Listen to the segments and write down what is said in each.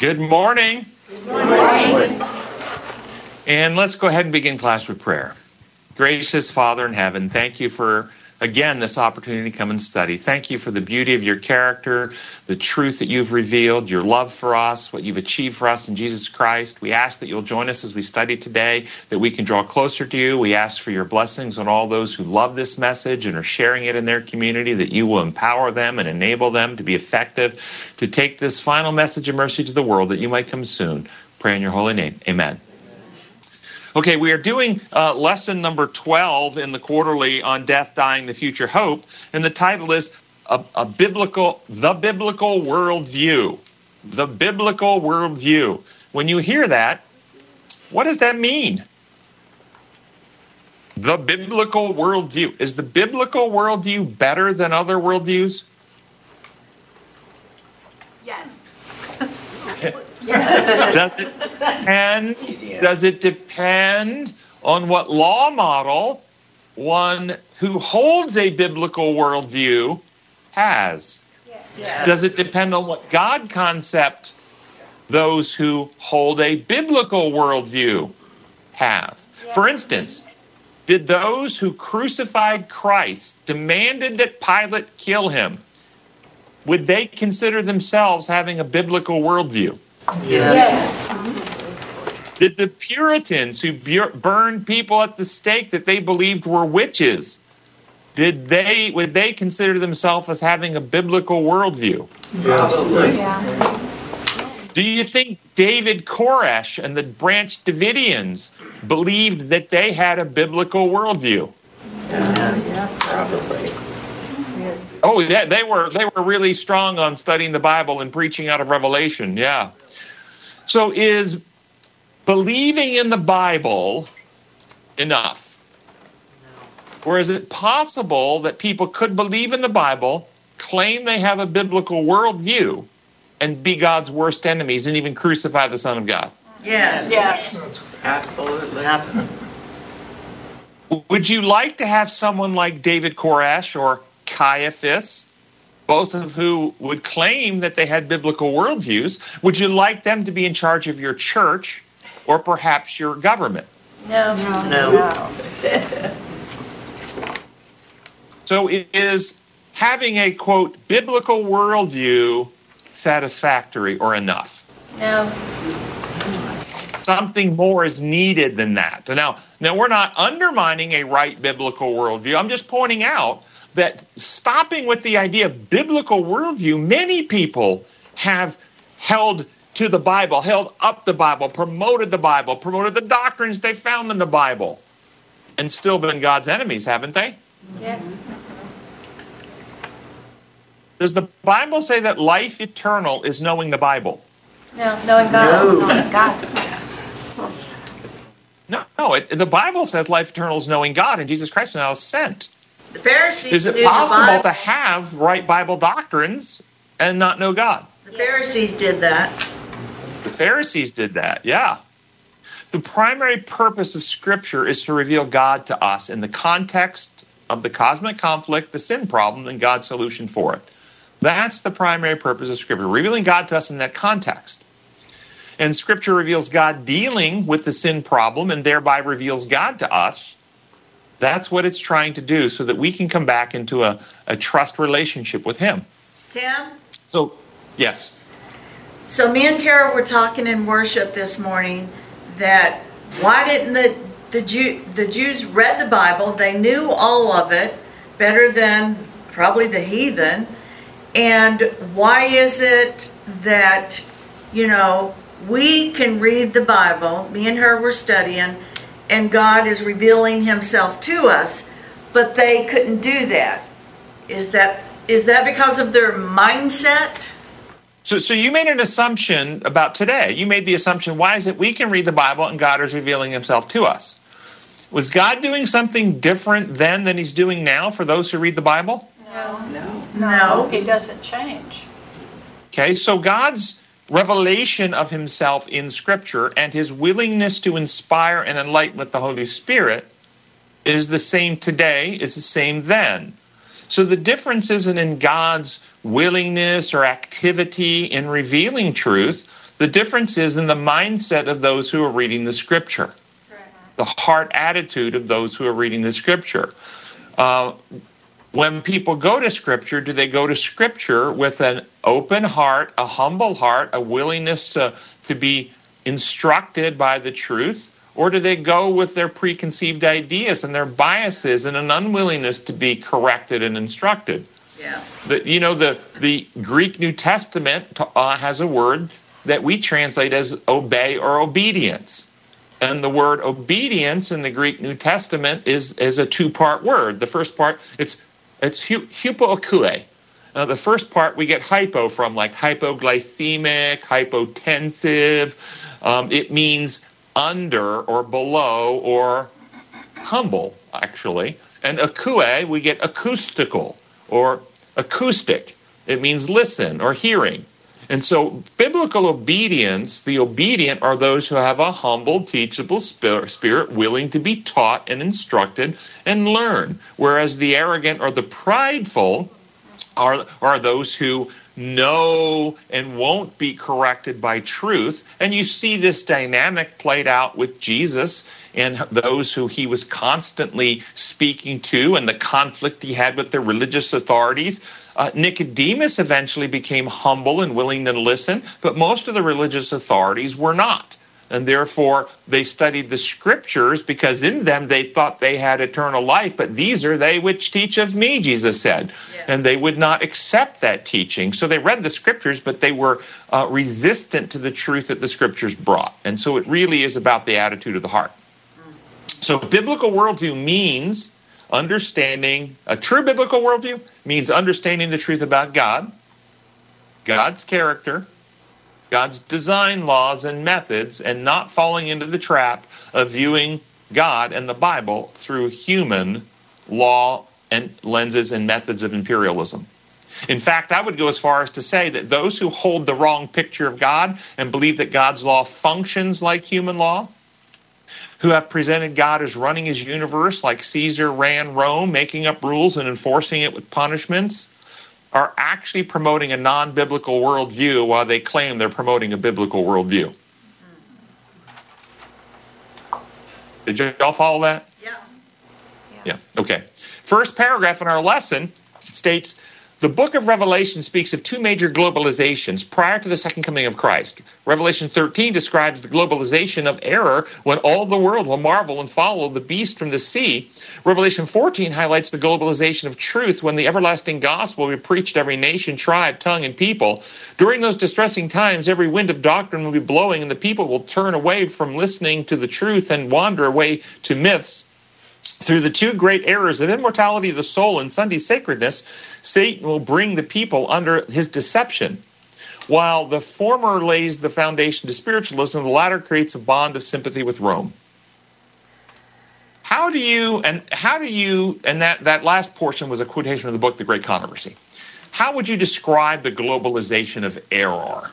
Good morning. Good morning. And let's go ahead and begin class with prayer. Gracious Father in heaven, thank you for again this opportunity to come and study. Thank you for the beauty of your character, the truth that you've revealed, your love for us, what you've achieved for us in Jesus Christ. We ask that you'll join us as we study today, that we can draw closer to you. We ask for your blessings on all those who love this message and are sharing it in their community, that you will empower them and enable them to be effective, to take this final message of mercy to the world, that you might come soon. Pray in your holy name. Amen. Okay, we are doing uh, lesson number 12 in the quarterly on death, dying, the future hope, and the title is a, a biblical, the biblical worldview. The biblical worldview. When you hear that, what does that mean? The biblical worldview. Is the biblical worldview better than other worldviews? Yes. Does it depend? Does it depend on what law model one who holds a biblical worldview has? Yes. Does it depend on what God concept those who hold a biblical worldview have? For instance, did those who crucified Christ demanded that Pilate kill him? Would they consider themselves having a biblical worldview? Yes. Did the Puritans who bu- burned people at the stake that they believed were witches, did they would they consider themselves as having a biblical worldview? Probably. Yeah. Do you think David Koresh and the Branch Davidians believed that they had a biblical worldview? Yes, Probably. Oh, yeah, they were they were really strong on studying the Bible and preaching out of Revelation. Yeah. So is believing in the Bible enough? Or is it possible that people could believe in the Bible, claim they have a biblical worldview, and be God's worst enemies and even crucify the Son of God? Yes. Yes. Absolutely. Would you like to have someone like David Koresh or Caiaphas, both of who would claim that they had biblical worldviews? Would you like them to be in charge of your church or perhaps your government? No. No. So is having a quote biblical worldview satisfactory or enough? No. Something more is needed than that. Now, now we're not undermining a right biblical worldview. I'm just pointing out that stopping with the idea of biblical worldview, many people have held to the Bible, held up the Bible, promoted the Bible, promoted the doctrines they found in the Bible, and still been God's enemies, haven't they? Yes. Does the Bible say that life eternal is knowing the Bible? No. Knowing God. No. Knowing God. No, no. It, the Bible says life eternal is knowing God, and Jesus Christ now is sent. The Pharisees Is it possible to have right Bible doctrines and not know God? The Pharisees did that. The Pharisees did that, yeah. The primary purpose of Scripture is to reveal God to us in the context of the cosmic conflict, the sin problem, and God's solution for it. That's the primary purpose of Scripture, revealing God to us in that context. And Scripture reveals God dealing with the sin problem and thereby reveals God to us. That's what it's trying to do so that we can come back into a, a trust relationship with Him. Tim? So, yes. So me and Tara were talking in worship this morning that why didn't the the Jew the Jews read the Bible? They knew all of it better than probably the heathen. And why is it that you know we can read the Bible? Me and her were studying, and God is revealing Himself to us, but they couldn't do that. Is that is that because of their mindset? So, so you made an assumption about today. You made the assumption, why is it we can read the Bible and God is revealing himself to us? Was God doing something different then than he's doing now for those who read the Bible? No. No. No. It doesn't change. Okay, so God's revelation of himself in Scripture and his willingness to inspire and enlighten with the Holy Spirit is the same today, is the same then. So the difference isn't in God's willingness or activity in revealing truth. The difference is in the mindset of those who are reading the scripture, the heart attitude of those who are reading the scripture. Uh, when people go to scripture, do they go to scripture with an open heart, a humble heart, a willingness to, to be instructed by the truth? Or do they go with their preconceived ideas and their biases and an unwillingness to be corrected and instructed? Yeah. The, you know, the, the Greek New Testament uh, has a word that we translate as obey or obedience. And the word obedience in the Greek New Testament is, is a two part word. The first part, it's, it's hu-. Now, the first part we get hypo from, like hypoglycemic, hypotensive. Um, it means under or below or humble, actually. And akue, we get acoustical or acoustic. It means listen or hearing. And so, biblical obedience, the obedient are those who have a humble, teachable spirit, willing to be taught and instructed and learn. Whereas the arrogant or the prideful are, are those who know and won't be corrected by truth. And you see this dynamic played out with Jesus and those who he was constantly speaking to and the conflict he had with the religious authorities. Uh, Nicodemus eventually became humble and willing to listen, but most of the religious authorities were not. And therefore, they studied the scriptures because in them they thought they had eternal life. But these are they which teach of me, Jesus said. Yeah. And they would not accept that teaching. So they read the scriptures, but they were uh, resistant to the truth that the scriptures brought. And so it really is about the attitude of the heart. So biblical worldview means understanding, a true biblical worldview means understanding the truth about God, God's character, God's design laws and methods, and not falling into the trap of viewing God and the Bible through human law and lenses and methods of imperialism. In fact, I would go as far as to say that those who hold the wrong picture of God and believe that God's law functions like human law, who have presented God as running his universe like Caesar ran Rome, making up rules and enforcing it with punishments, are actually promoting a non biblical worldview while they claim they're promoting a biblical worldview. Did y'all follow that? Yeah. Yeah. Okay. First paragraph in our lesson states the book of Revelation speaks of two major globalizations prior to the second coming of Christ. Revelation 13 describes the globalization of error when all the world will marvel and follow the beast from the sea. Revelation 14 highlights the globalization of truth when the everlasting gospel will be preached to every nation, tribe, tongue, and people. During those distressing times, every wind of doctrine will be blowing, and the people will turn away from listening to the truth and wander away to myths. Through the two great errors of immortality of the soul and Sunday sacredness, Satan will bring the people under his deception. While the former lays the foundation to spiritualism, the latter creates a bond of sympathy with Rome. How do you and how do you and that, that last portion was a quotation from the book The Great Controversy. How would you describe the globalization of error?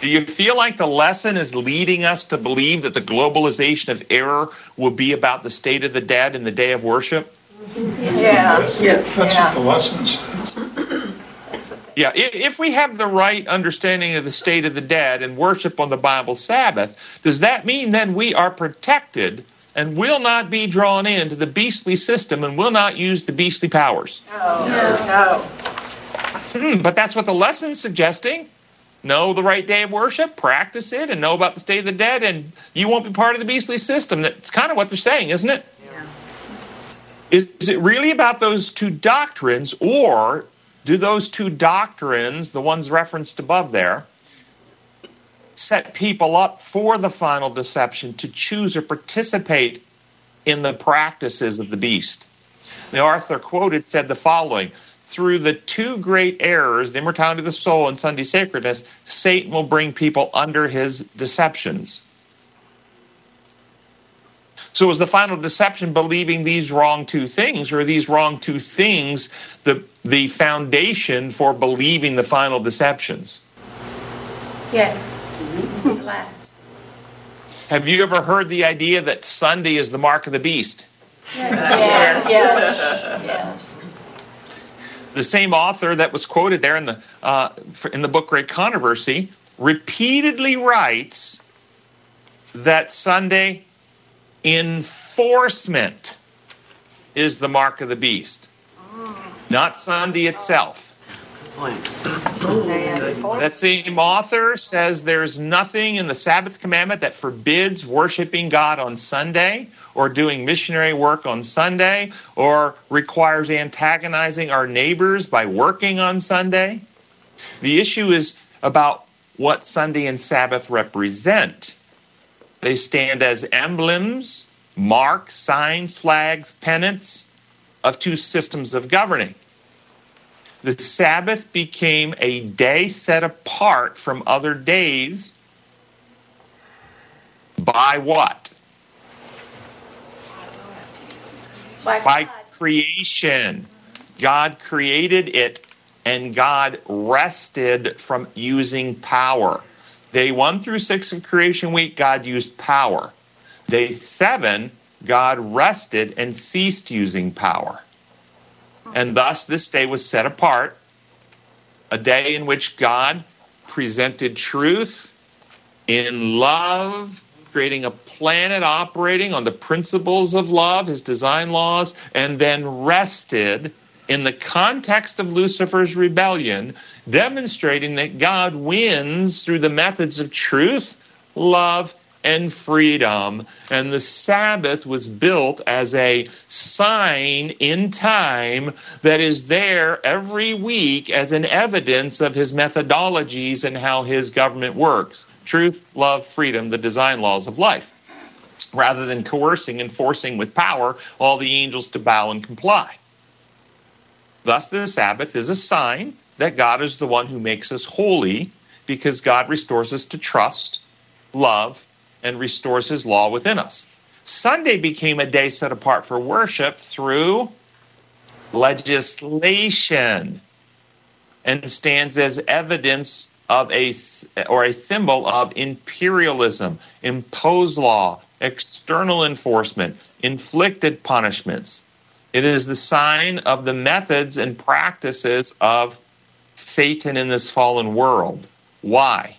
Do you feel like the lesson is leading us to believe that the globalization of error will be about the state of the dead in the day of worship? Yeah. That's, Yeah. that's what the lessons. Yeah, if we have the right understanding of the state of the dead and worship on the Bible Sabbath, does that mean then we are protected and will not be drawn into the beastly system and will not use the beastly powers? No. No. Hmm, but that's what the lesson's suggesting. Know the right day of worship, practice it, and know about the state of the dead, and you won't be part of the beastly system. That's kind of what they're saying, isn't it? Is, is it really about those two doctrines, or do those two doctrines, the ones referenced above there, set people up for the final deception to choose or participate in the practices of the beast? The author quoted said the following Through the two great errors, the immortality of the soul and Sunday sacredness, Satan will bring people under his deceptions. So, was the final deception believing these wrong two things, or are these wrong two things the, the foundation for believing the final deceptions? Yes. The last. Have you ever heard the idea that Sunday is the mark of the beast? Yes. Yes. Yes. The same author that was quoted there in the uh, in the book Great Controversy repeatedly writes that Sunday enforcement is the mark of the beast, not Sunday itself. That same author says there's nothing in the Sabbath commandment that forbids worshiping God on Sunday or doing missionary work on Sunday or requires antagonizing our neighbors by working on Sunday. The issue is about what Sunday and Sabbath represent. They stand as emblems, marks, signs, flags, pennants of two systems of governing. The Sabbath became a day set apart from other days by what? By By creation. God created it and God rested from using power. Day one through six of creation week, God used power. Day seven, God rested and ceased using power. And thus, this day was set apart, a day in which God presented truth in love, creating a planet operating on the principles of love, his design laws, and then rested in the context of Lucifer's rebellion, demonstrating that God wins through the methods of truth, love, and freedom. And the Sabbath was built as a sign in time that is there every week as an evidence of his methodologies and how his government works. Truth, love, freedom, the design laws of life. Rather than coercing and forcing with power all the angels to bow and comply. Thus, the Sabbath is a sign that God is the one who makes us holy because God restores us to trust, love, and restores his law within us. Sunday became a day set apart for worship through legislation and stands as evidence of a or a symbol of imperialism, imposed law, external enforcement, inflicted punishments. It is the sign of the methods and practices of Satan in this fallen world. Why?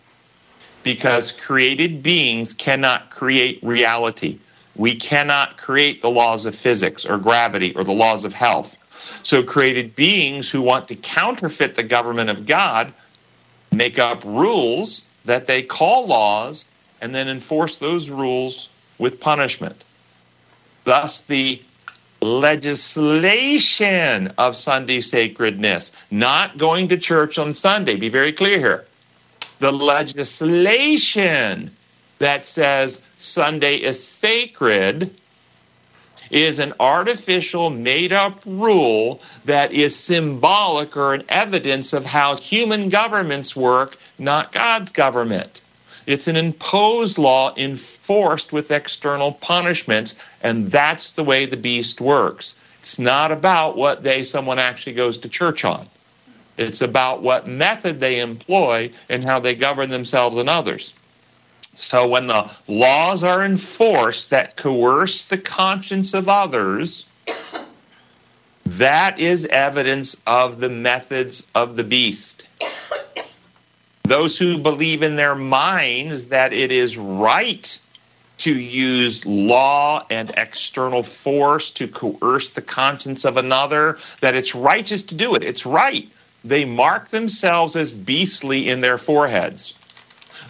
Because created beings cannot create reality. We cannot create the laws of physics or gravity or the laws of health. So, created beings who want to counterfeit the government of God make up rules that they call laws and then enforce those rules with punishment. Thus, the legislation of Sunday sacredness, not going to church on Sunday. Be very clear here. The legislation that says Sunday is sacred is an artificial, made up rule that is symbolic or an evidence of how human governments work, not God's government. It's an imposed law enforced with external punishments, and that's the way the beast works. It's not about what day someone actually goes to church on. It's about what method they employ and how they govern themselves and others. So when the laws are enforced that coerce the conscience of others, that is evidence of the methods of the beast. Those who believe in their minds that it is right to use law and external force to coerce the conscience of another, that it's righteous to do it, it's right. They mark themselves as beastly in their foreheads.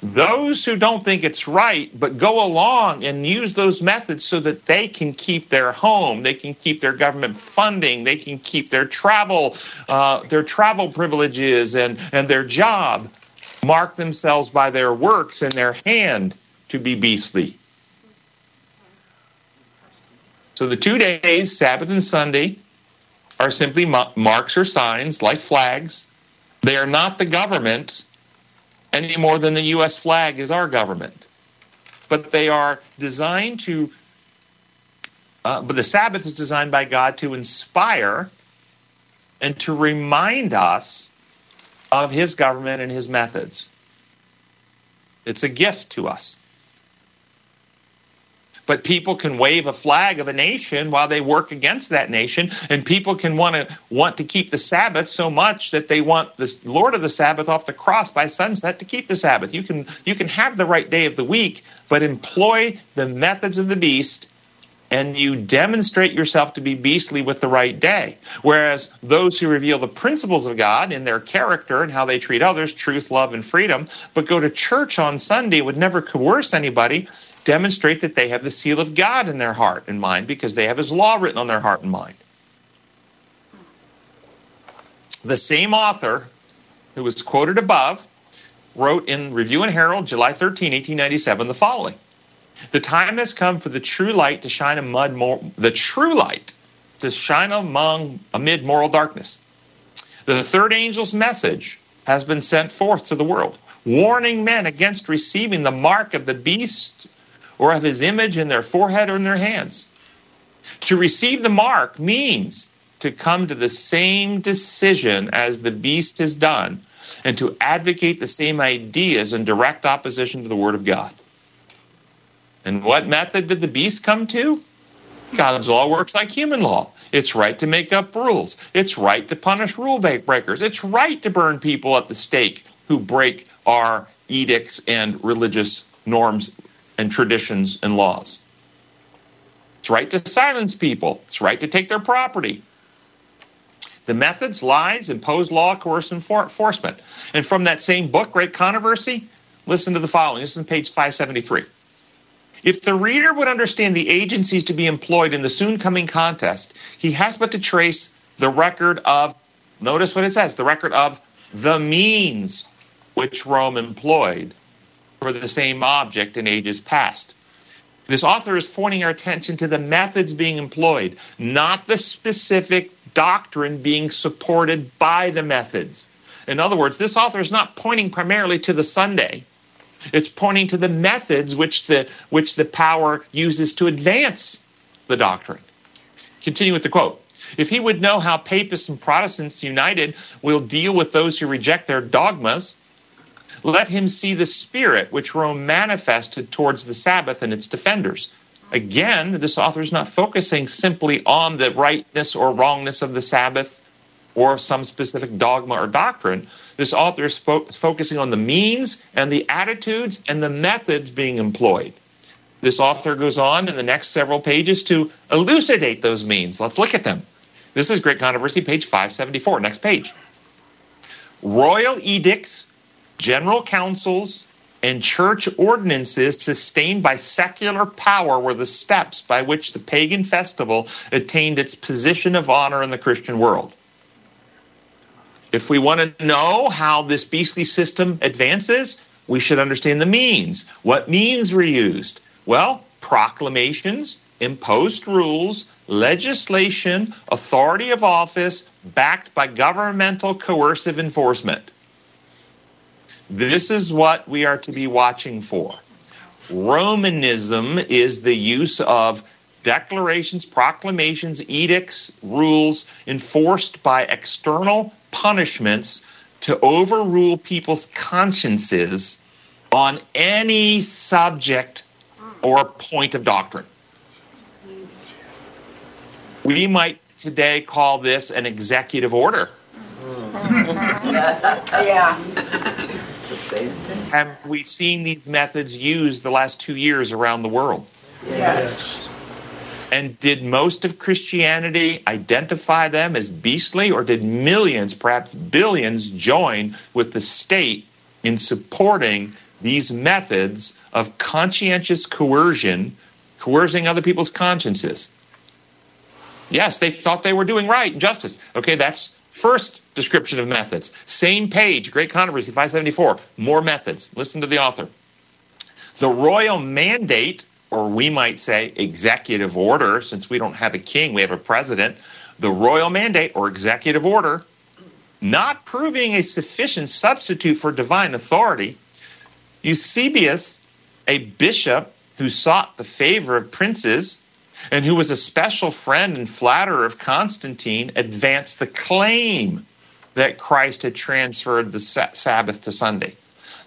Those who don't think it's right, but go along and use those methods so that they can keep their home, they can keep their government funding, they can keep their travel, uh, their travel privileges and, and their job, mark themselves by their works and their hand to be beastly. So the two days, Sabbath and Sunday, are simply marks or signs like flags. They are not the government any more than the U.S. flag is our government. But they are designed to, uh, but the Sabbath is designed by God to inspire and to remind us of His government and His methods. It's a gift to us. But people can wave a flag of a nation while they work against that nation and people can want to want to keep the sabbath so much that they want the lord of the sabbath off the cross by sunset to keep the sabbath you can you can have the right day of the week but employ the methods of the beast and you demonstrate yourself to be beastly with the right day. Whereas those who reveal the principles of God in their character and how they treat others, truth, love, and freedom, but go to church on Sunday, would never coerce anybody, demonstrate that they have the seal of God in their heart and mind because they have His law written on their heart and mind. The same author who was quoted above wrote in Review and Herald, July 13, 1897, the following. The time has come for the true light to shine amid more, the true light to shine among amid moral darkness. The third angel's message has been sent forth to the world, warning men against receiving the mark of the beast or of his image in their forehead or in their hands. To receive the mark means to come to the same decision as the beast has done and to advocate the same ideas in direct opposition to the Word of God. And what method did the beast come to? God's law works like human law. It's right to make up rules. It's right to punish rule breakers. It's right to burn people at the stake who break our edicts and religious norms and traditions and laws. It's right to silence people. It's right to take their property. The methods, lies, impose law, coerce enforcement. And from that same book, Great Controversy, listen to the following. This is page 573. If the reader would understand the agencies to be employed in the soon coming contest, he has but to trace the record of, notice what it says, the record of the means which Rome employed for the same object in ages past. This author is pointing our attention to the methods being employed, not the specific doctrine being supported by the methods. In other words, this author is not pointing primarily to the Sunday. It's pointing to the methods which the which the power uses to advance the doctrine. Continue with the quote. If he would know how papists and Protestants united will deal with those who reject their dogmas, let him see the spirit which Rome manifested towards the Sabbath and its defenders. Again, this author is not focusing simply on the rightness or wrongness of the Sabbath or some specific dogma or doctrine. This author is fo- focusing on the means and the attitudes and the methods being employed. This author goes on in the next several pages to elucidate those means. Let's look at them. This is Great Controversy, page 574. Next page. Royal edicts, general councils, and church ordinances sustained by secular power were the steps by which the pagan festival attained its position of honor in the Christian world. If we want to know how this beastly system advances, we should understand the means. What means were used? Well, proclamations, imposed rules, legislation, authority of office, backed by governmental coercive enforcement. This is what we are to be watching for. Romanism is the use of declarations, proclamations, edicts, rules enforced by external punishments to overrule people's consciences on any subject or point of doctrine. We might today call this an executive order. Yeah. Have we seen these methods used the last two years around the world? Yes. And did most of Christianity identify them as beastly, or did millions, perhaps billions, join with the state in supporting these methods of conscientious coercion, coercing other people's consciences? Yes, they thought they were doing right and justice. Okay, that's first description of methods. Same page, Great Controversy, 574. More methods. Listen to the author. The royal mandate or we might say executive order, since we don't have a king, we have a president, the royal mandate or executive order, not proving a sufficient substitute for divine authority, Eusebius, a bishop who sought the favor of princes and who was a special friend and flatterer of Constantine, advanced the claim that Christ had transferred the Sabbath to Sunday.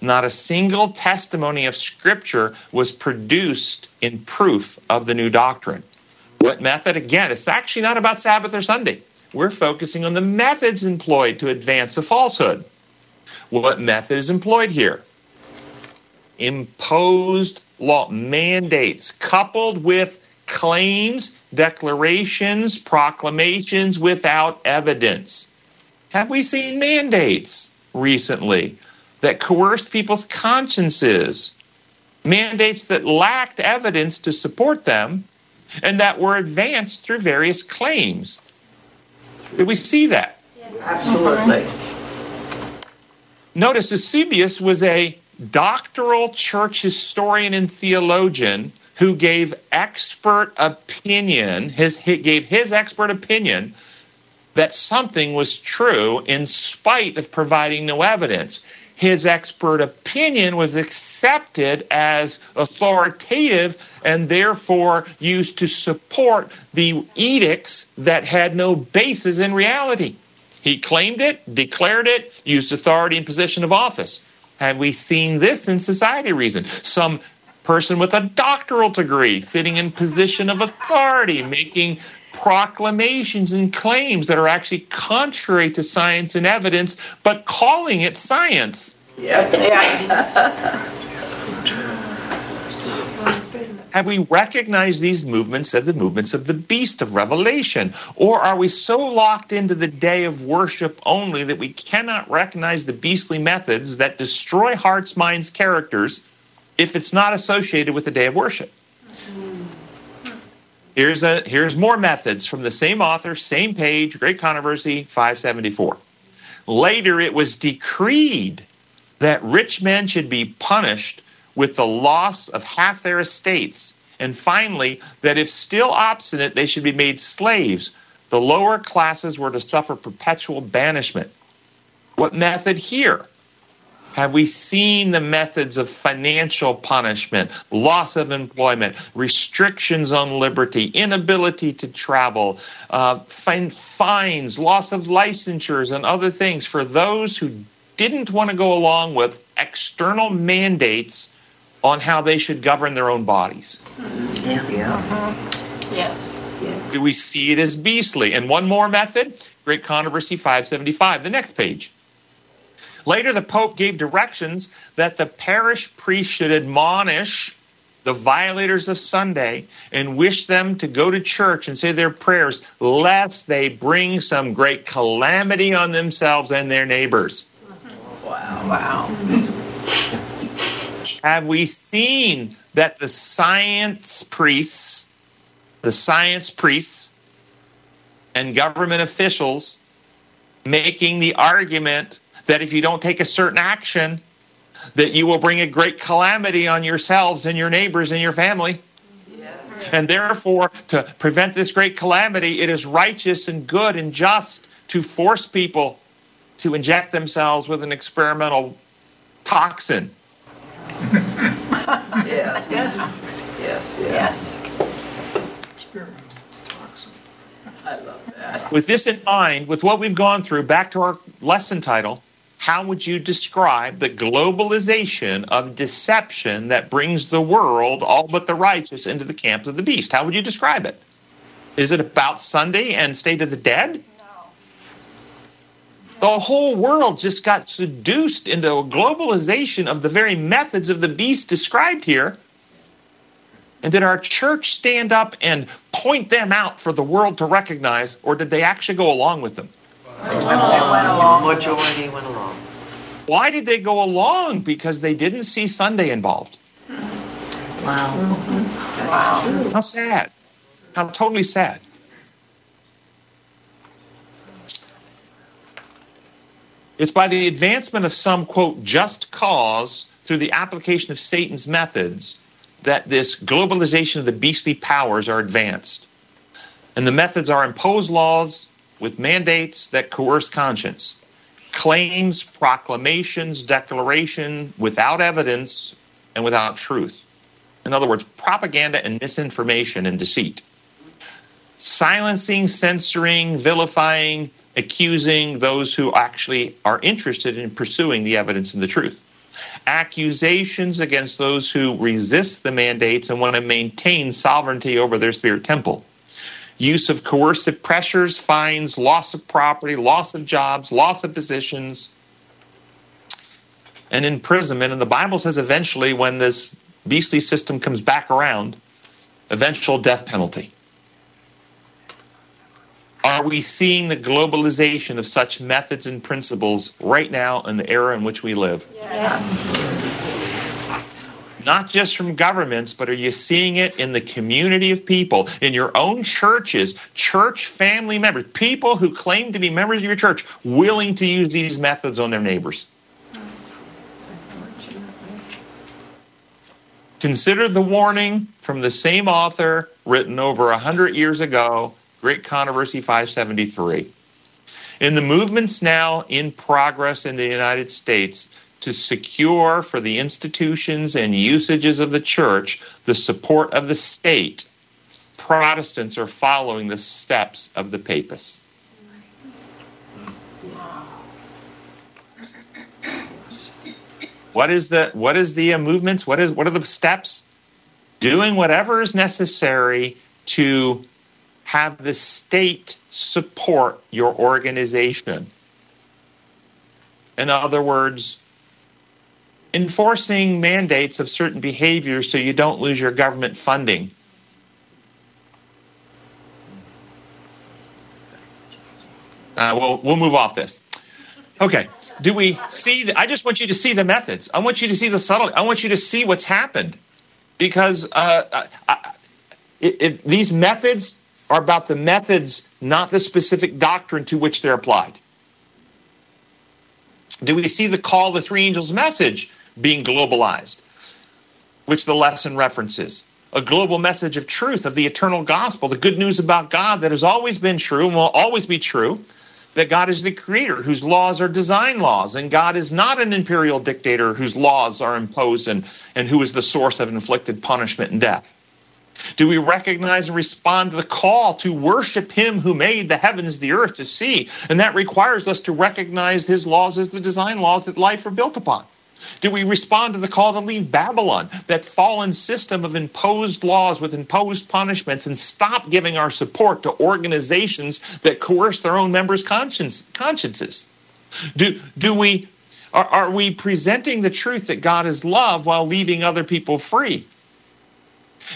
not a single testimony of Scripture was produced in proof of the new doctrine. What method? Again, it's actually not about Sabbath or Sunday. We're focusing on the methods employed to advance a falsehood. What method is employed here? Imposed law mandates coupled with claims, declarations, proclamations without evidence. Have we seen mandates recently that coerced people's consciences? Mandates that lacked evidence to support them and that were advanced through various claims. Did we see that? Absolutely. Notice Eusebius was a doctoral church historian and theologian who gave expert opinion, his, he gave his expert opinion that something was true in spite of providing no evidence. His expert opinion was accepted as authoritative and therefore used to support the edicts that had no basis in reality. He claimed it, declared it, used authority and position of office. Have we seen this in society reason? Some person with a doctoral degree sitting in position of authority, making proclamations and claims that are actually contrary to science and evidence, but calling it science. Yeah. Have we recognized these movements as the movements of the beast of Revelation? Or are we so locked into the day of worship only that we cannot recognize the beastly methods that destroy hearts, minds, characters if it's not associated with a day of worship? Here's, a, here's more methods from the same author, same page, Great Controversy 574. Later, it was decreed that rich men should be punished with the loss of half their estates. And finally, that if still obstinate, they should be made slaves. The lower classes were to suffer perpetual banishment. What method here? Have we seen the methods of financial punishment, loss of employment, restrictions on liberty, inability to travel, uh, fines, loss of licensures, and other things for those who didn't want to go along with external mandates on how they should govern their own bodies? Yeah. Yes. Do we see it as beastly? And one more method, Great Controversy 575, the next page. Later, the Pope gave directions that the parish priest should admonish the violators of Sunday and wish them to go to church and say their prayers, lest they bring some great calamity on themselves and their neighbors. Wow. Wow. Have we seen that the science priests, the science priests, and government officials making the argument that if you don't take a certain action, that you will bring a great calamity on yourselves and your neighbors and your family. Yes. And therefore, to prevent this great calamity, it is righteous and good and just to force people to inject themselves with an experimental toxin. Yes. Yes. Yes. Yes. Experimental toxin. I love that. With this in mind, with what we've gone through, back to our lesson title, how would you describe the globalization of deception that brings the world, all but the righteous, into the camp of the beast? How would you describe it? Is it about Sunday and state of the dead? No. The whole world just got seduced into a globalization of the very methods of the beast described here. And did our church stand up and point them out for the world to recognize, or did they actually go along with them? They went along. Majority went along. Why did they go along? Because they didn't see Sunday involved. Wow. Wow. How sad. How totally sad. It's by the advancement of some, quote, just cause through the application of Satan's methods that this globalization of the beastly powers are advanced. And the methods are imposed laws with mandates that coerce conscience, claims, proclamations, declaration without evidence and without truth. In other words, propaganda and misinformation and deceit. Silencing, censoring, vilifying, accusing those who actually are interested in pursuing the evidence and the truth. accusations against those who resist the mandates and want to maintain sovereignty over their spirit temple, use of coercive pressures, fines, loss of property, loss of jobs, loss of positions, and imprisonment. And the Bible says eventually, when this beastly system comes back around, eventual death penalty. Are we seeing the globalization of such methods and principles right now in the era in which we live? Yes. Not just from governments, but are you seeing it in the community of people, in your own churches, church family members, people who claim to be members of your church, willing to use these methods on their neighbors? Consider the warning from the same author written over a hundred years ago, Great Controversy 573. In the movements now in progress in the United States to secure for the institutions and usages of the church the support of the state, Protestants are following the steps of the papists. What is the what is the uh, movements? What is what are the steps? Doing whatever is necessary to have the state support your organization. In other words, enforcing mandates of certain behaviors so you don't lose your government funding. Uh, we'll, we'll move off this. Okay. Do we see? The, I just want you to see the methods. I want you to see the subtlety. I want you to see what's happened, because uh, I, it, it, these methods are about the methods, not the specific doctrine to which they're applied. Do we see the call the three angels message being globalized, which the lesson references? A global message of truth, of the eternal gospel, the good news about God that has always been true and will always be true that God is the creator whose laws are design laws, and God is not an imperial dictator whose laws are imposed and, and who is the source of inflicted punishment and death? Do we recognize and respond to the call to worship Him who made the heavens, the earth, the sea? And that requires us to recognize His laws as the design laws that life are built upon. Do we respond to the call to leave Babylon, that fallen system of imposed laws with imposed punishments, and stop giving our support to organizations that coerce their own members' conscience, consciences? Do, do we, are, are we presenting the truth that God is love while leaving other people free?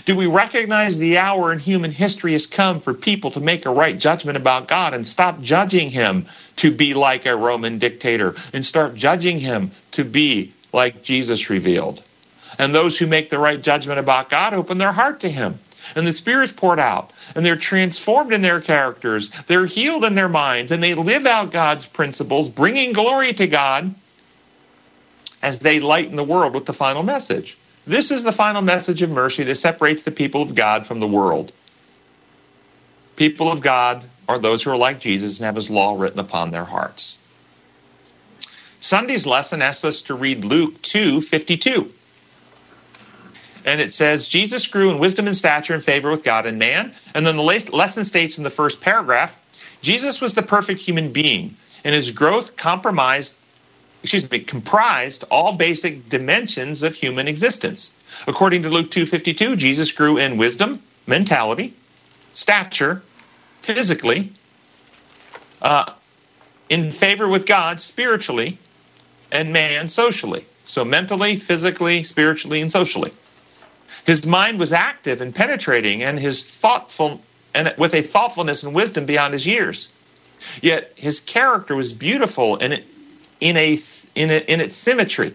Do we recognize the hour in human history has come for people to make a right judgment about God and stop judging him to be like a Roman dictator and start judging him to be like Jesus revealed? And those who make the right judgment about God open their heart to him. And the Spirit's poured out, and they're transformed in their characters, they're healed in their minds, and they live out God's principles, bringing glory to God as they lighten the world with the final message. This is the final message of mercy that separates the people of God from the world. People of God are those who are like Jesus and have his law written upon their hearts. Sunday's lesson asks us to read Luke 2 52. And it says, Jesus grew in wisdom and stature and favor with God and man. And then the lesson states in the first paragraph Jesus was the perfect human being, and his growth compromised excuse me, comprised all basic dimensions of human existence. According to Luke 2:52, Jesus grew in wisdom, mentality, stature, physically, uh, in favor with God spiritually, and man socially. So mentally, physically, spiritually, and socially. His mind was active and penetrating, and his thoughtful and with a thoughtfulness and wisdom beyond his years. Yet his character was beautiful and in a in, a, in its symmetry.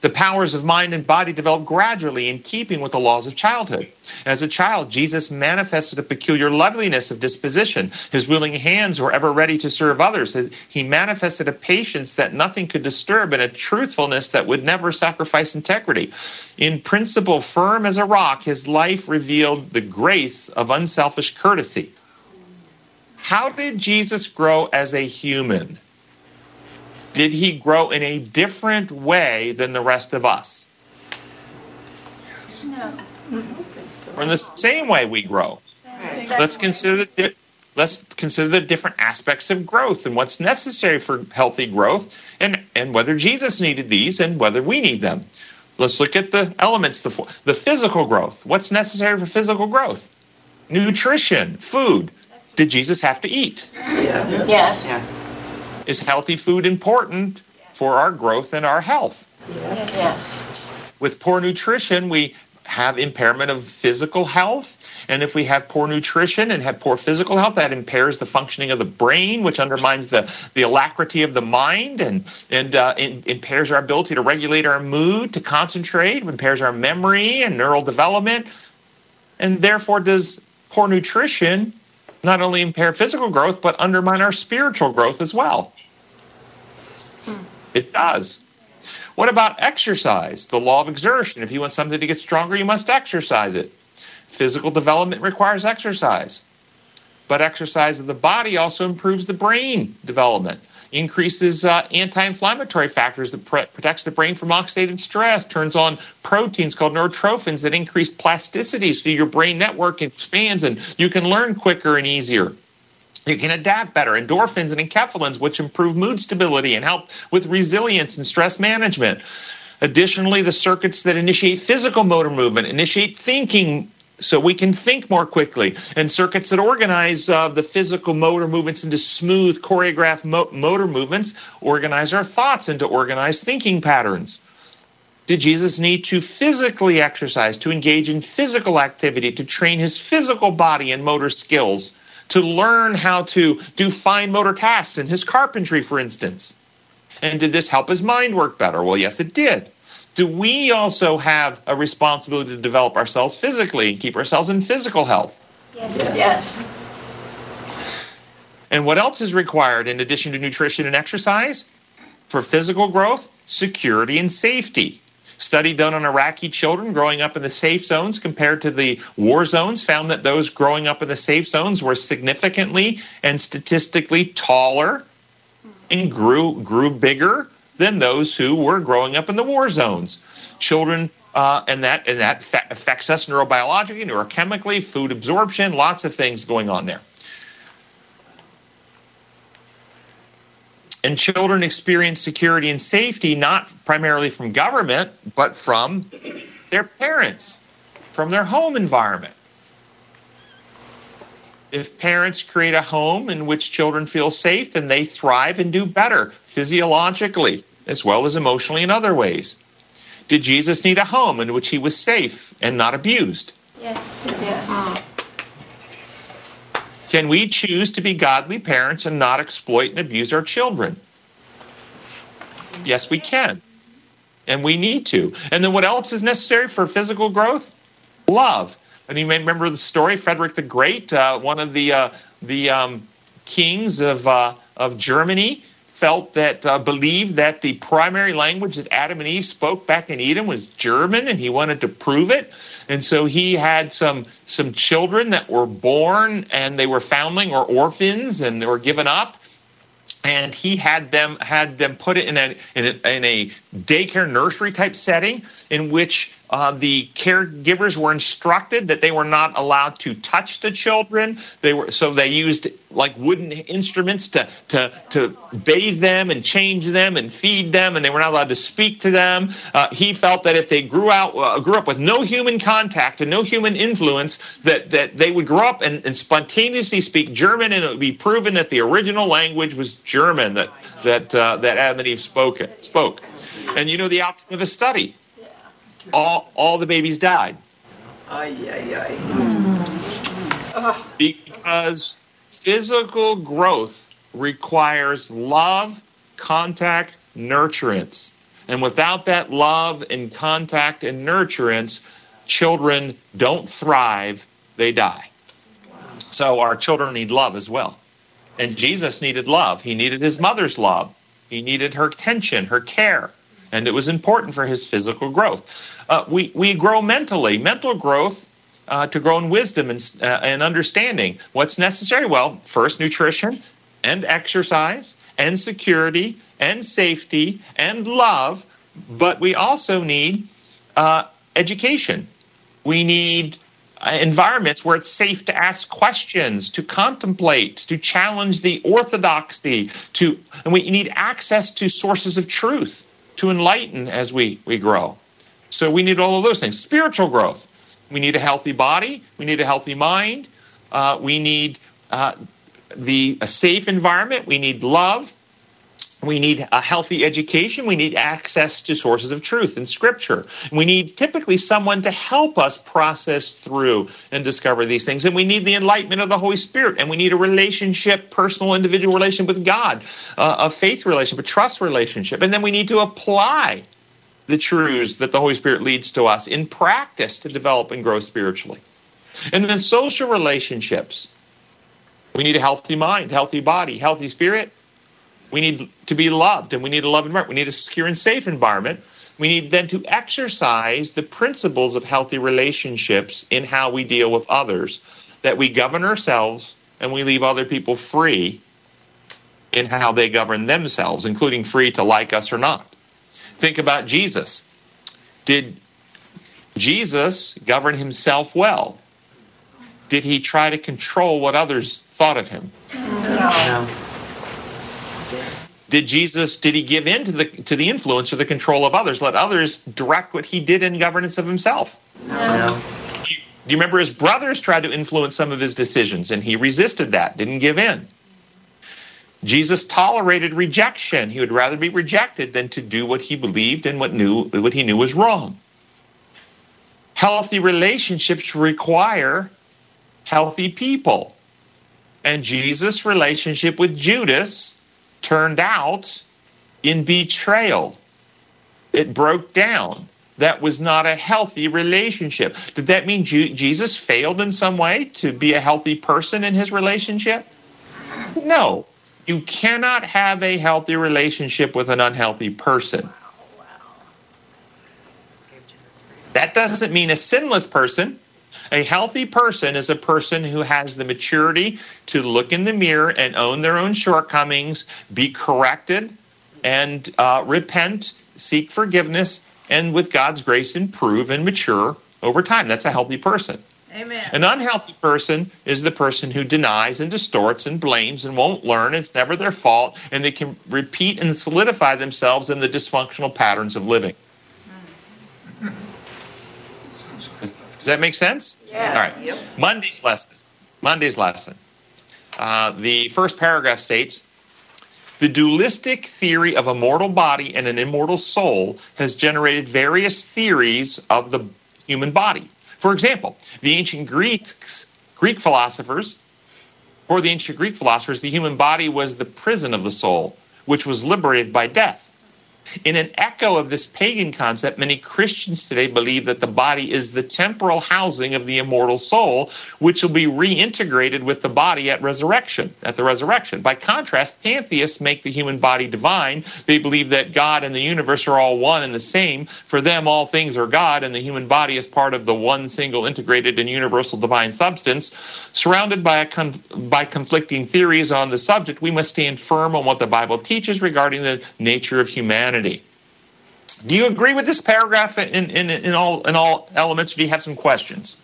The powers of mind and body develop gradually in keeping with the laws of childhood. As a child, Jesus manifested a peculiar loveliness of disposition. His willing hands were ever ready to serve others. He manifested a patience that nothing could disturb and a truthfulness that would never sacrifice integrity. In principle, firm as a rock, his life revealed the grace of unselfish courtesy. How did Jesus grow as a human? Did he grow in a different way than the rest of us? No. Or in the same way we grow. Let's consider the, let's consider the different aspects of growth and what's necessary for healthy growth and, and whether Jesus needed these and whether we need them. Let's look at the elements, the, the physical growth. What's necessary for physical growth? Nutrition, food. Did Jesus have to eat? Yes. Yes. Yes. Is healthy food important for our growth and our health? Yes. With poor nutrition, we have impairment of physical health. And if we have poor nutrition and have poor physical health, that impairs the functioning of the brain, which undermines the, the alacrity of the mind and, and uh, in, impairs our ability to regulate our mood, to concentrate, impairs our memory and neural development. And therefore, does poor nutrition not only impair physical growth, but undermine our spiritual growth as well? It does. What about exercise? The law of exertion. If you want something to get stronger, you must exercise it. Physical development requires exercise. But exercise of the body also improves the brain development, increases uh, anti inflammatory factors that pre- protects the brain from oxidative stress, turns on proteins called neurotrophins that increase plasticity so your brain network expands and you can learn quicker and easier. You can adapt better. Endorphins and enkephalins, which improve mood stability and help with resilience and stress management. Additionally, the circuits that initiate physical motor movement initiate thinking so we can think more quickly, and circuits that organize uh, the physical motor movements into smooth, choreographed mo- motor movements organize our thoughts into organized thinking patterns. Did Jesus need to physically exercise, to engage in physical activity, to train his physical body and motor skills? To learn how to do fine motor tasks in his carpentry, for instance. And did this help his mind work better? Well, yes, it did. Do we also have a responsibility to develop ourselves physically and keep ourselves in physical health? Yes. And what else is required in addition to nutrition and exercise? For physical growth, security and safety. Study done on Iraqi children growing up in the safe zones compared to the war zones found that those growing up in the safe zones were significantly and statistically taller and grew grew bigger than those who were growing up in the war zones. Children uh, and that and that fa- affects us neurobiologically, neurochemically, food absorption, lots of things going on there. And children experience security and safety not primarily from government, but from their parents, from their home environment. If parents create a home in which children feel safe, then they thrive and do better physiologically as well as emotionally in other ways. Did Jesus need a home in which he was safe and not abused? Yes. Yes. Can we choose to be godly parents and not exploit and abuse our children? Yes, we can. And we need to. And then what else is necessary for physical growth? Love. And you may remember the story, Frederick the Great, uh, one of the uh, the um, kings of uh, of Germany, felt that uh, believed that the primary language that Adam and Eve spoke back in Eden was German, and he wanted to prove it. And so he had some some children that were born and they were foundling or orphans and they were given up. And he had them had them put it in a in a, in a daycare nursery type setting in which uh, the caregivers were instructed that they were not allowed to touch the children. They were so they used like wooden instruments to to to bathe them and change them and feed them, and they were not allowed to speak to them. Uh, he felt that if they grew out uh, grew up with no human contact and no human influence, that that they would grow up and, and spontaneously speak German, and it would be proven that the original language was German that that uh, that Adam and Eve spoke spoke. And you know the outcome of a study all all the babies died. Ay, ay, ay. Mm-hmm. Because physical growth requires love, contact, nurturance. And without that love and contact and nurturance, children don't thrive, they die. So our children need love as well. And Jesus needed love. He needed his mother's love. He needed her attention, her care and it was important for his physical growth. Uh, we, we grow mentally. Mental growth uh, to grow in wisdom and, uh, and understanding. What's necessary? Well, first, nutrition and exercise and security and safety and love, but we also need uh, education. We need uh, environments where it's safe to ask questions, to contemplate, to challenge the orthodoxy, to and we need access to sources of truth to enlighten as we, we grow. So we need all of those things. Spiritual growth. We need a healthy body. We need a healthy mind. Uh, we need uh, the a safe environment. We need love. We need a healthy education. We need access to sources of truth in Scripture. We need typically someone to help us process through and discover these things. And we need the enlightenment of the Holy Spirit. And we need a relationship, personal, individual relationship with God, uh, a faith relationship, a trust relationship. And then we need to apply the truths that the Holy Spirit leads to us in practice to develop and grow spiritually. And then social relationships. We need a healthy mind, healthy body, healthy spirit we need to be loved and we need a loving environment. We need a secure and safe environment. We need then to exercise the principles of healthy relationships in how we deal with others, that we govern ourselves and we leave other people free in how they govern themselves, including free to like us or not. Think about Jesus. Did Jesus govern himself well? Did he try to control what others thought of him? No. Did Jesus did he give in to the to the influence or the control of others? Let others direct what he did in governance of himself. No. Do you remember his brothers tried to influence some of his decisions and he resisted that, didn't give in. Jesus tolerated rejection. He would rather be rejected than to do what he believed and what knew what he knew was wrong. Healthy relationships require healthy people. And Jesus' relationship with Judas turned out in betrayal. It broke down. That was not a healthy relationship. Did that mean Jesus failed in some way to be a healthy person in his relationship? No. You cannot have a healthy relationship with an unhealthy person. That doesn't mean a sinless person. A healthy person is a person who has the maturity to look in the mirror and own their own shortcomings, be corrected, and uh, repent, seek forgiveness, and with God's grace improve and mature over time. That's a healthy person. Amen. An unhealthy person is the person who denies and distorts and blames and won't learn. It's never their fault, and they can repeat and solidify themselves in the dysfunctional patterns of living. Does, that make sense? Yeah. All right. Yep. Monday's lesson. Monday's lesson. Uh, the first paragraph states the dualistic theory of a mortal body and an immortal soul has generated various theories of the human body. For example, the ancient Greeks, Greek philosophers, for the ancient Greek philosophers, the human body was the prison of the soul, which was liberated by death. In an echo of this pagan concept, many Christians today believe that the body is the temporal housing of the immortal soul, which will be reintegrated with the body at resurrection, at the resurrection. By contrast, pantheists make the human body divine. They believe that God and the universe are all one and the same. For them, all things are God, and the human body is part of the one single integrated and universal divine substance. Surrounded by, con- by conflicting theories on the subject, we must stand firm on what the Bible teaches regarding the nature of humanity. Do you agree with this paragraph in, in, in, all, in all elements? Do you have some questions?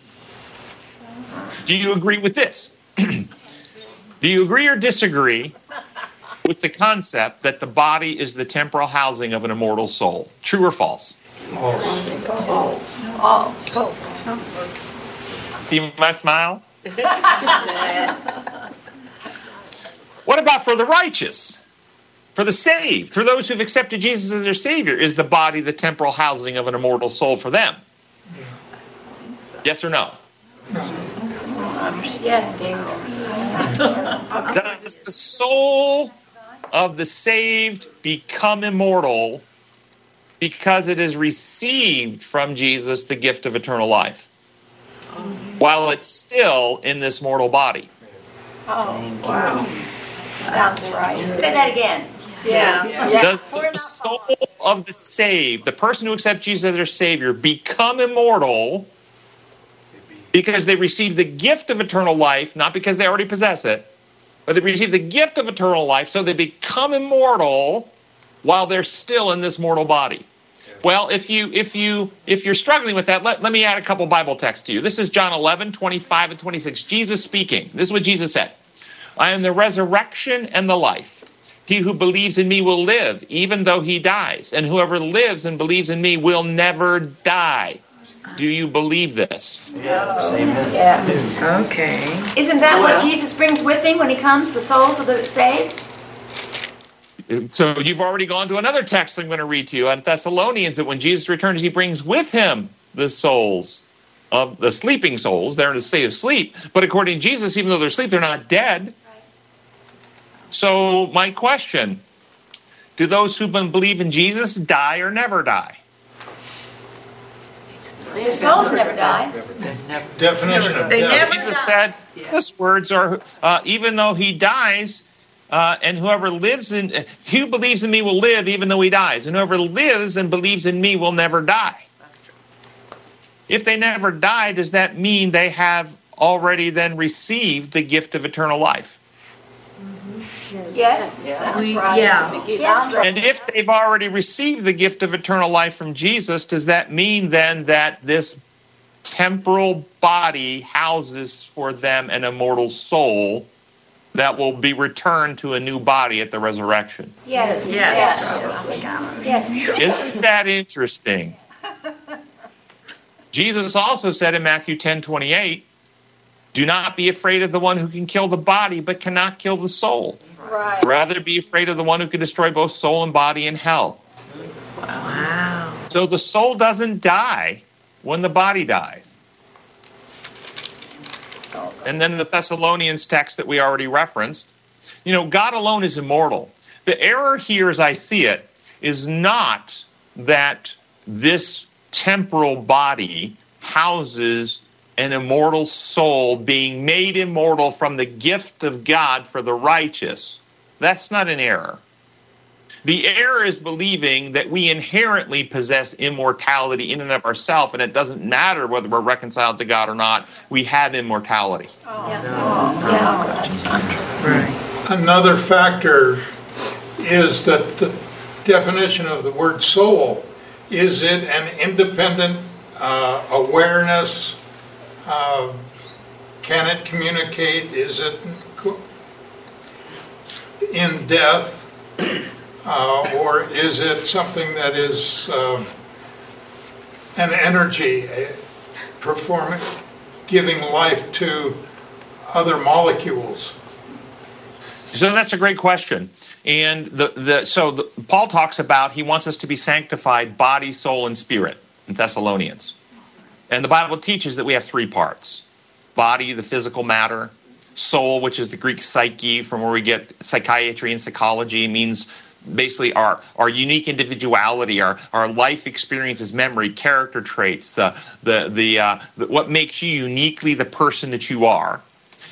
Do you agree with this? Do you agree or disagree with the concept that the body is the temporal housing of an immortal soul? True or false? Oh, so. See my smile? What about for the righteous? For the saved? For those who've accepted Jesus as their Savior? Is the body the temporal housing of an immortal soul for them? Yes or no? Yes. Does the soul of the saved become immortal because it has received from Jesus the gift of eternal life while it's still in this mortal body? Oh, wow. Sounds right. Say that again. Yeah. Yeah. Does the soul of the saved, the person who accepts Jesus as their Savior, become immortal because they receive the gift of eternal life, not because they already possess it, but they receive the gift of eternal life, so they become immortal while they're still in this mortal body? Well, if you if you if you're struggling with that, let, let me add a couple Bible texts to you. This is John 11, 25 and 26. Jesus speaking. This is what Jesus said. I am the resurrection and the life. He who believes in me will live, even though he dies. And whoever lives and believes in me will never die. Do you believe this? Yeah. Okay. Isn't that what Jesus brings with him when he comes, the souls of the saved? So you've already gone to another text I'm going to read to you on Thessalonians that when Jesus returns, he brings with him the souls of the sleeping souls. They're in a state of sleep. But according to Jesus, even though they're asleep, they're not dead. So my question do those who believe in Jesus die or never die? Your souls never die. Definition of They death. never- Jesus die. said, Jesus' words are, uh, even though he dies, uh, and whoever lives in, he who believes in me will live even though he dies, and whoever lives and believes in me will never die. If they never die, does that mean they have already then received the gift of eternal life? Yes. Sounds We- right. yeah. Sounds right. And if they've already received the gift of eternal life from Jesus, does that mean then that this temporal body houses for them an immortal soul that will be returned to a new body at the resurrection? Yes. Yes. Yes. Isn't that interesting? Jesus also said in Matthew 10 28, do not be afraid of the one who can kill the body but cannot kill the soul. Right. Rather be afraid of the one who can destroy both soul and body in hell. Wow. So the soul doesn't die when the body dies. So, And then the Thessalonians text that we already referenced. You know, God alone is immortal. The error here, as I see it, is not that this temporal body houses an immortal soul being made immortal from the gift of God for the righteous. That's not an error. The error is believing that we inherently possess immortality in and of ourselves, and it doesn't matter whether we're reconciled to God or not, we have immortality. yeah, that's not true. Right. Another factor is that the definition of the word soul is it an independent uh, awareness? Uh, can it communicate? Is it in death? Uh, or is it something that is um an energy, performing, giving life to other molecules? So that's a great question. And the, the so the, Paul talks about he wants us to be sanctified body, soul, and spirit in Thessalonians. And the Bible teaches that we have three parts body, the physical matter, soul, which is the Greek psyche, from where we get psychiatry and psychology, means basically our, our unique individuality, our, our life experiences, memory, character traits, the, the, the, uh, the, what makes you uniquely the person that you are.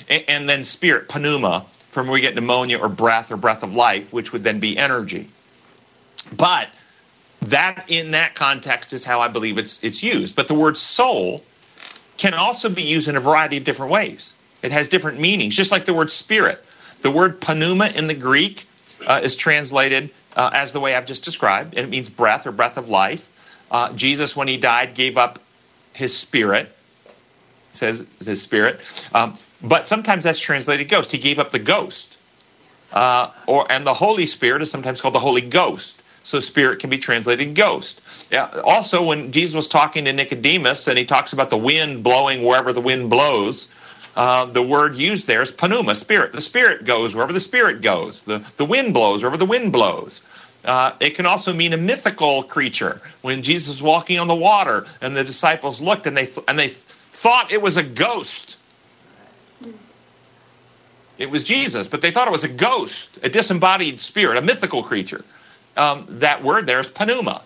And, and then spirit, pneuma, from where we get pneumonia or breath or breath of life, which would then be energy. But that in that context is how I believe it's it's used. But the word soul can also be used in a variety of different ways. It has different meanings, just like the word spirit. The word pneuma in the Greek uh, is translated uh, as the way I've just described, and it means breath or breath of life. Uh, Jesus, when he died, gave up his spirit. Says his spirit, um, but sometimes that's translated ghost. He gave up the ghost, uh, or and the Holy Spirit is sometimes called the Holy Ghost. So spirit can be translated ghost. Also, when Jesus was talking to Nicodemus and he talks about the wind blowing wherever the wind blows, uh, the word used there is pneuma, spirit. The spirit goes wherever the spirit goes. The, the wind blows wherever the wind blows. Uh, it can also mean a mythical creature. When Jesus was walking on the water and the disciples looked and they, th- and they th- thought it was a ghost. It was Jesus, but they thought it was a ghost, a disembodied spirit, a mythical creature. Um, that word there is pneuma,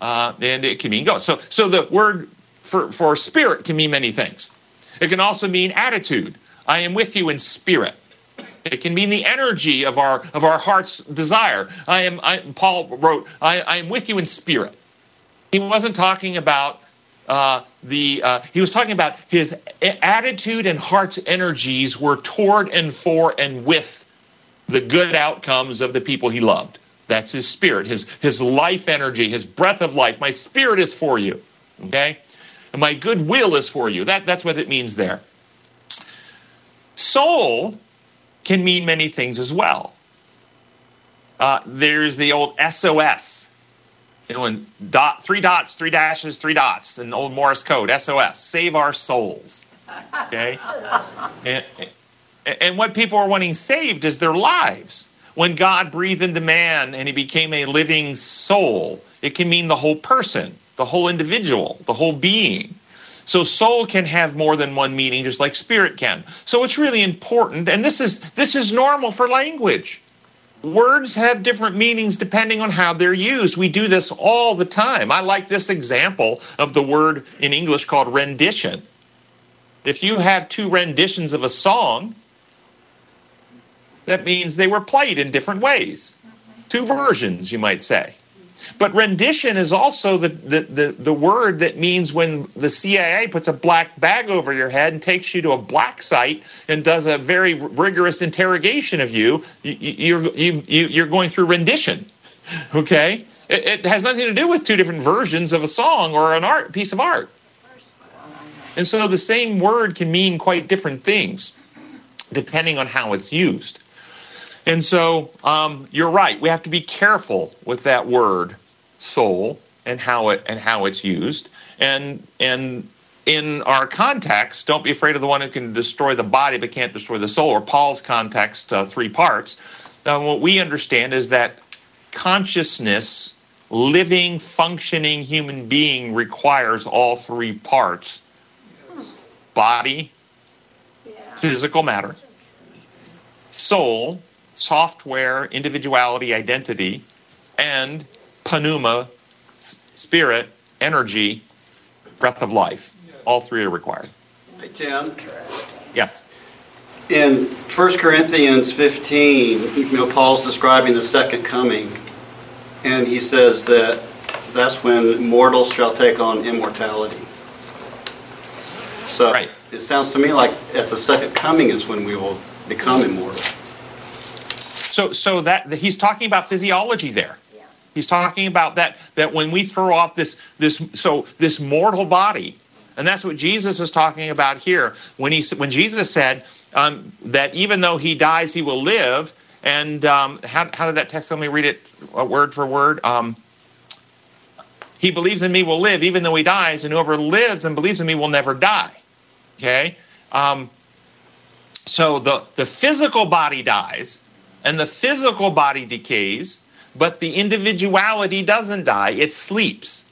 uh, and it can mean ghost. So, so the word for, for spirit can mean many things. It can also mean attitude. I am with you in spirit. It can mean the energy of our of our heart's desire. I am. I, Paul wrote, I, I am with you in spirit." He wasn't talking about uh, the. Uh, he was talking about his attitude and heart's energies were toward and for and with the good outcomes of the people he loved. That's his spirit, his, his life energy, his breath of life. My spirit is for you. Okay? And my goodwill is for you. That, that's what it means there. Soul can mean many things as well. Uh, there's the old SOS. You know, and dot, three dots, three dashes, three dots, in old Morse code, SOS, save our souls. Okay? and, and what people are wanting saved is their lives. When God breathed into man and he became a living soul, it can mean the whole person, the whole individual, the whole being. So soul can have more than one meaning, just like spirit can. So it's really important, and this is this is normal for language. Words have different meanings depending on how they're used. We do this all the time. I like this example of the word in English called rendition. If you have two renditions of a song, that means they were played in different ways. Two versions, you might say. But rendition is also the, the, the, the, word that means when the CIA puts a black bag over your head and takes you to a black site and does a very rigorous interrogation of you, you, you're, you, you're going through rendition. Okay? It, it has nothing to do with two different versions of a song or an art piece of art. And so the same word can mean quite different things depending on how it's used. And so um, you're right. We have to be careful with that word soul and how it and how it's used. And and in our context, don't be afraid of the one who can destroy the body but can't destroy the soul. Or Paul's context, uh, three parts. Uh, what we understand is that consciousness, living, functioning human being requires all three parts: body, physical matter, soul, software, individuality, identity, and pneuma, spirit, energy, breath of life. All three are required. Hey, Tim. Yes. In 1 Corinthians 15, you know, Paul's describing the second coming, and he says that that's when mortals shall take on immortality. So right. it sounds to me like at the second coming is when we will become immortal. So, so that he's talking about physiology there. He's talking about that that when we throw off this this so this mortal body, and that's what Jesus is talking about here. When he when Jesus said um, that even though he dies, he will live. And um, how how did that text? Let me read it uh, word for word. Um, he believes in me will live even though he dies, and whoever lives and believes in me will never die. Okay. Um, so the the physical body dies, and the physical body decays, but the individuality doesn't die, it sleeps.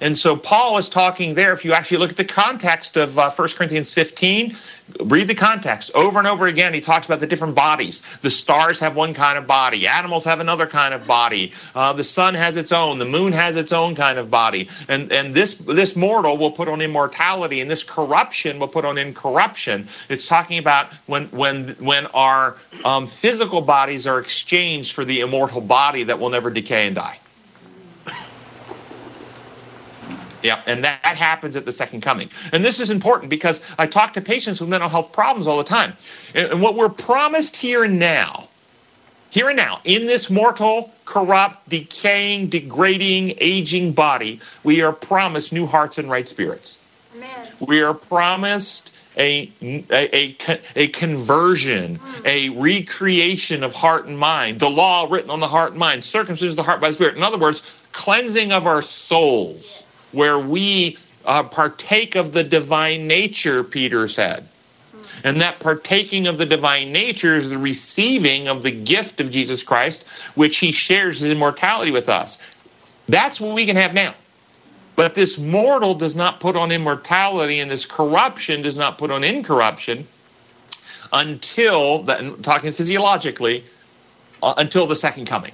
And so Paul is talking there. If you actually look at the context of uh, 1 Corinthians 15, read the context over and over again. He talks about the different bodies. The stars have one kind of body, animals have another kind of body, uh, the sun has its own, the moon has its own kind of body. And, and this, this mortal will put on immortality, and this corruption will put on incorruption. It's talking about when, when, when our um, physical bodies are exchanged for the immortal body that will never decay and die. Yeah, and that, happens at the second coming. And this is important because I talk to patients with mental health problems all the time. And, and what we're promised here and now, here and now, in this mortal, corrupt, decaying, degrading, aging body, we are promised new hearts and right spirits. Amen. We are promised a, a, a, a, conversion, hmm. a recreation of heart and mind, the law written on the heart and mind, circumcision of the heart by the Spirit. In other words, cleansing of our souls where we uh, partake of the divine nature, Peter said. And that partaking of the divine nature is the receiving of the gift of Jesus Christ, which he shares his immortality with us. That's what we can have now. But this mortal does not put on immortality, and this corruption does not put on incorruption until, the, talking physiologically, uh, until the second coming.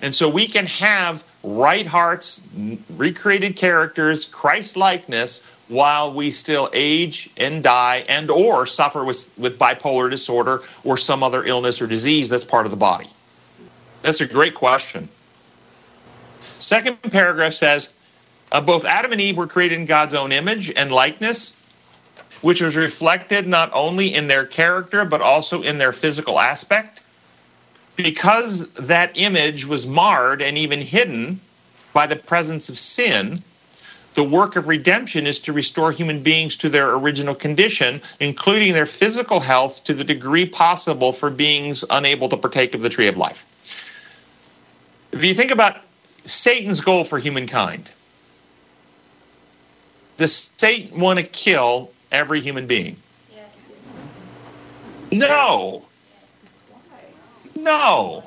And so we can have right hearts, recreated characters, Christ likeness, while we still age and die and or suffer with, with bipolar disorder or some other illness or disease that's part of the body? That's a great question. Second paragraph says, uh, both Adam and Eve were created in God's own image and likeness, which was reflected not only in their character but also in their physical aspect. Because that image was marred and even hidden by the presence of sin, the work of redemption is to restore human beings to their original condition, including their physical health to the degree possible for beings unable to partake of the tree of life. If you think about Satan's goal for humankind, does Satan want to kill every human being? No. No.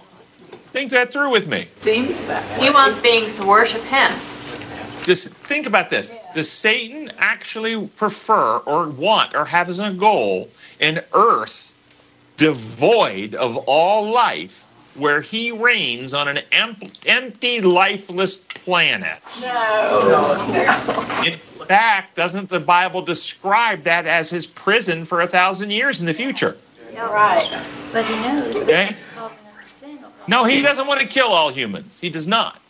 Think that through with me. Seems that. He wants beings to worship him. Just think about this. Does Satan actually prefer or want or have as a goal an earth devoid of all life where he reigns on an empty, lifeless planet? No. In fact, doesn't the Bible describe that as his prison for a thousand years in the future? Right. But he knows Okay? causing us to sin will cause No, he doesn't want to kill all humans. He does not.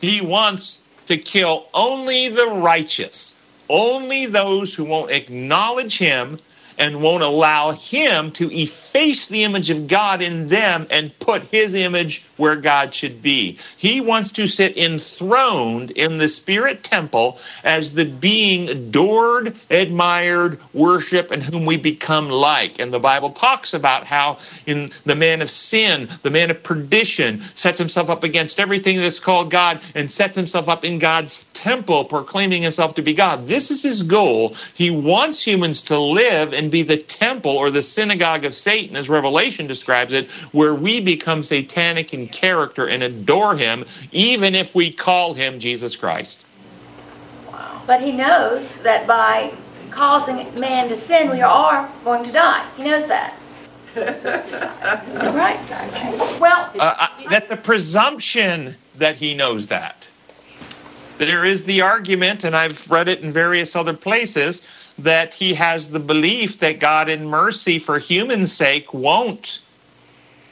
He wants to kill only the righteous, only those who won't acknowledge him and won't allow him to efface the image of God in them and put his image where God should be. He wants to sit enthroned in the spirit temple as the being adored, admired, worshiped, and whom we become like. And the Bible talks about how in the man of sin, the man of perdition, sets himself up against everything that's called God and sets himself up in God's temple, proclaiming himself to be God. This is his goal. He wants humans to live and be the temple or the synagogue of Satan, as Revelation describes it, where we become satanic in character and adore him, even if we call him Jesus Christ. But he knows that by causing man to sin, we are going to die. He knows that. right. Well, uh, uh, that the presumption that he knows that. There is the argument, and I've read it in various other places, that he has the belief that God, in mercy for human sake, won't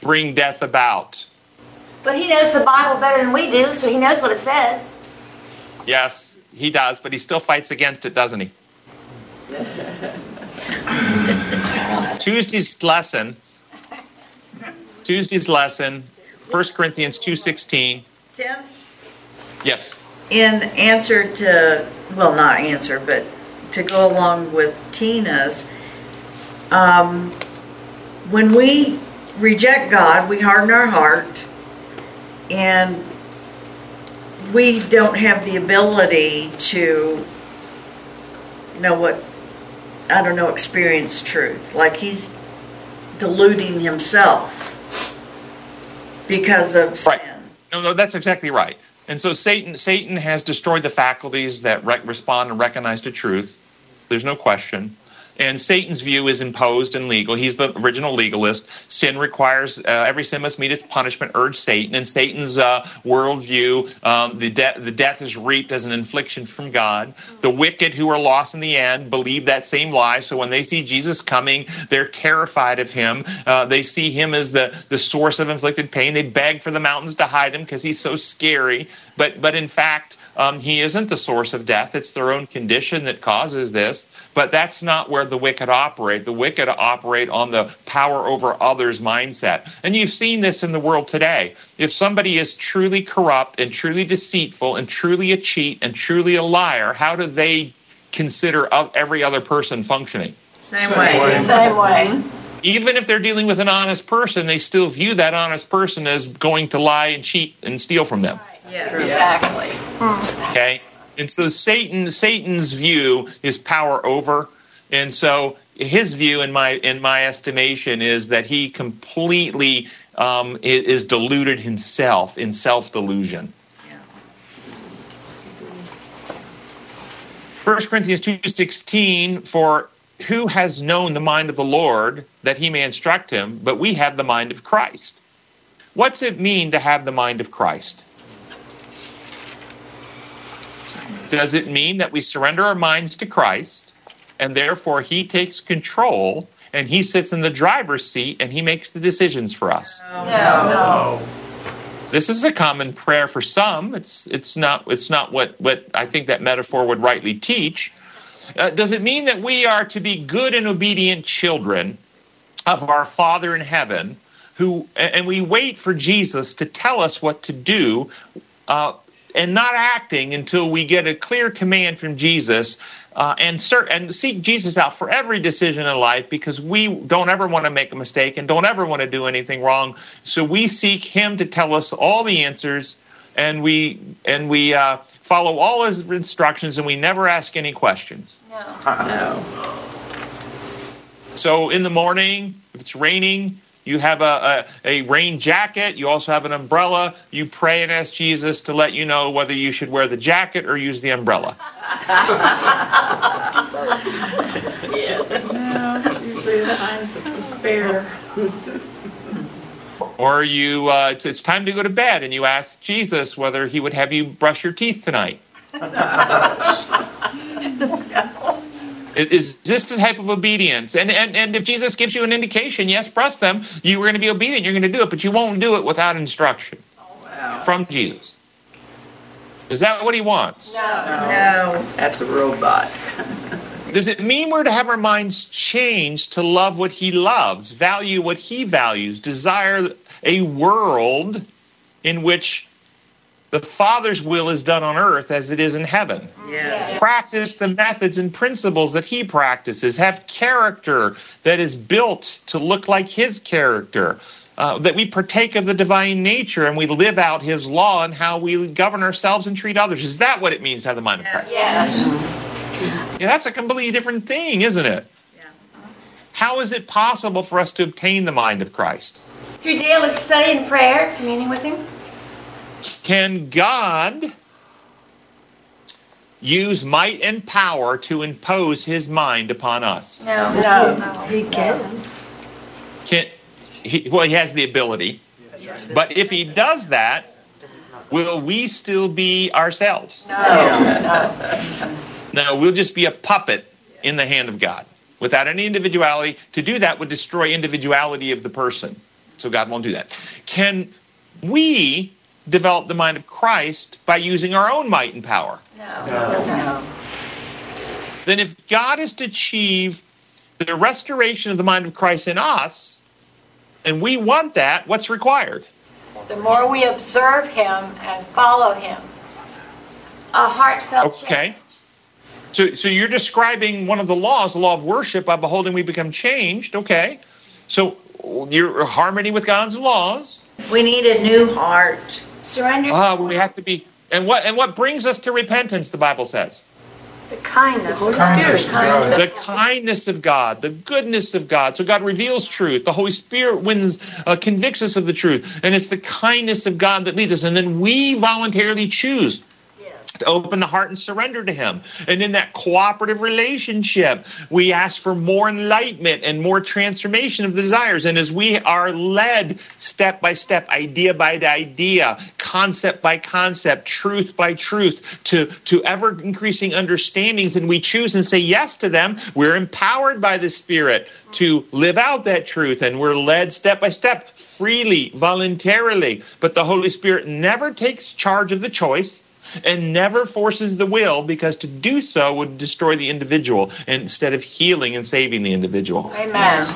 bring death about. but he knows the Bible better than we do, so he knows what it says. Yes, he does, but he still fights against it, doesn't he? Tuesday's lesson. Tuesday's lesson, 1 Corinthians 2.16. Tim, Yes. in answer to, well, not answer, but to go along with Tina's, um, when we reject God, we harden our heart, and we don't have the ability to know what, I don't know, experience truth. Like he's deluding himself because of sin. Right. No, no, that's exactly right. And so Satan, Satan has destroyed the faculties that re- respond and recognize the truth. There's no question. And Satan's view is imposed and legal. He's the original legalist. Sin requires uh, every sin must meet its punishment. Urge Satan. And Satan's uh, worldview, um, the de- the death is reaped as an infliction from God. The wicked who are lost in the end believe that same lie. So when they see Jesus coming, they're terrified of him. Uh, they see him as the the source of inflicted pain. They beg for the mountains to hide him because he's so scary. But but in fact. Um, he isn't the source of death. It's their own condition that causes this. But that's not where the wicked operate. The wicked operate on the power over others mindset. And you've seen this in the world today. If somebody is truly corrupt and truly deceitful and truly a cheat and truly a liar, how do they consider every other person functioning? Same way. Same way. Even if they're dealing with an honest person, they still view that honest person as going to lie and cheat and steal from them. Yes. Exactly. Okay? And so Satan Satan's view is power over. And so his view in my in my estimation is that he completely um, i- is, deluded himself in self-delusion. 1 Corinthians 2:16 for who has known the mind of the Lord that he may instruct him but we have the mind of Christ. What's it mean to have the mind of Christ? Does it mean that we surrender our minds to Christ and therefore he takes control and he sits in the driver's seat and he makes the decisions for us? No. This is a common prayer for some. It's it's not it's not what what I think that metaphor would rightly teach. Uh, does it mean that we are to be good and obedient children of our Father in heaven, who and we wait for Jesus to tell us what to do. Uh, and not acting until we get a clear command from Jesus uh, and, cert- and seek Jesus out for every decision in life because we don't ever want to make a mistake and don't ever want to do anything wrong. So we seek Him to tell us all the answers and we and we uh, follow all His instructions and we never ask any questions. No. No. So in the morning, if it's raining, you have a, a, a rain jacket. You also have an umbrella. You pray and ask Jesus to let you know whether you should wear the jacket or use the umbrella. No, it's usually the times of despair. Or you, uh, it's, it's time to go to bed, and you ask Jesus whether he would have you brush your teeth tonight. It- Is this the type of obedience? And, and and if Jesus gives you an indication, yes, press them, you are going to be obedient. You're going to do it, but you won't do it without instruction from Jesus. Is that what he wants? No. No. That's a robot. Does it mean we're to have our minds changed to love what he loves, value what he values, desire a world in which the Father's will is done on earth as it is in heaven? Yeah. Practice the methods and principles that he practices, have character that is built to look like his character. Uh, that we partake of the divine nature and we live out his law and how we govern ourselves and treat others. Is that what it means to have the mind of Christ? Yes. Yeah, that's a completely different thing, isn't it? Yeah. How is it possible for us to obtain the mind of Christ? Through daily study and prayer, communing with Him. Can God use might and power to impose his mind upon us? No. No. He can. Can, he, well, he has the ability. But if he does that, will we still be ourselves? No. No, we'll just be a puppet in the hand of God without any individuality. To do that would destroy individuality of the person. So God won't do that. Can we develop the mind of Christ by using our own might and power? No. No. Then if God is to achieve the restoration of the mind of Christ in us, and we want that, what's required? The more we observe him and follow him, A heartfelt change. Okay. So, so you're describing one of the laws, the law of worship, by beholding we become changed. Okay. So you're harmony with God's laws. We need a new heart. Surrender. Ah, we have to be. And what and what brings us to repentance? The Bible says the kindness of Kindness God. of God. the kindness of God, the goodness of God. So God reveals truth. The Holy Spirit wins, uh, convicts us of the truth, and it's the kindness of God that leads us. And then we voluntarily choose to open the heart and surrender to Him. And in that cooperative relationship, we ask for more enlightenment and more transformation of the desires. And as we are led step by step, idea by idea, concept by concept, truth by truth, to, to ever increasing understandings, and we choose and say yes to them, we're empowered by the Spirit to live out that truth. And we're led step by step, freely, voluntarily. But the Holy Spirit never takes charge of the choice and never forces the will because to do so would destroy the individual instead of healing and saving the individual. Amen.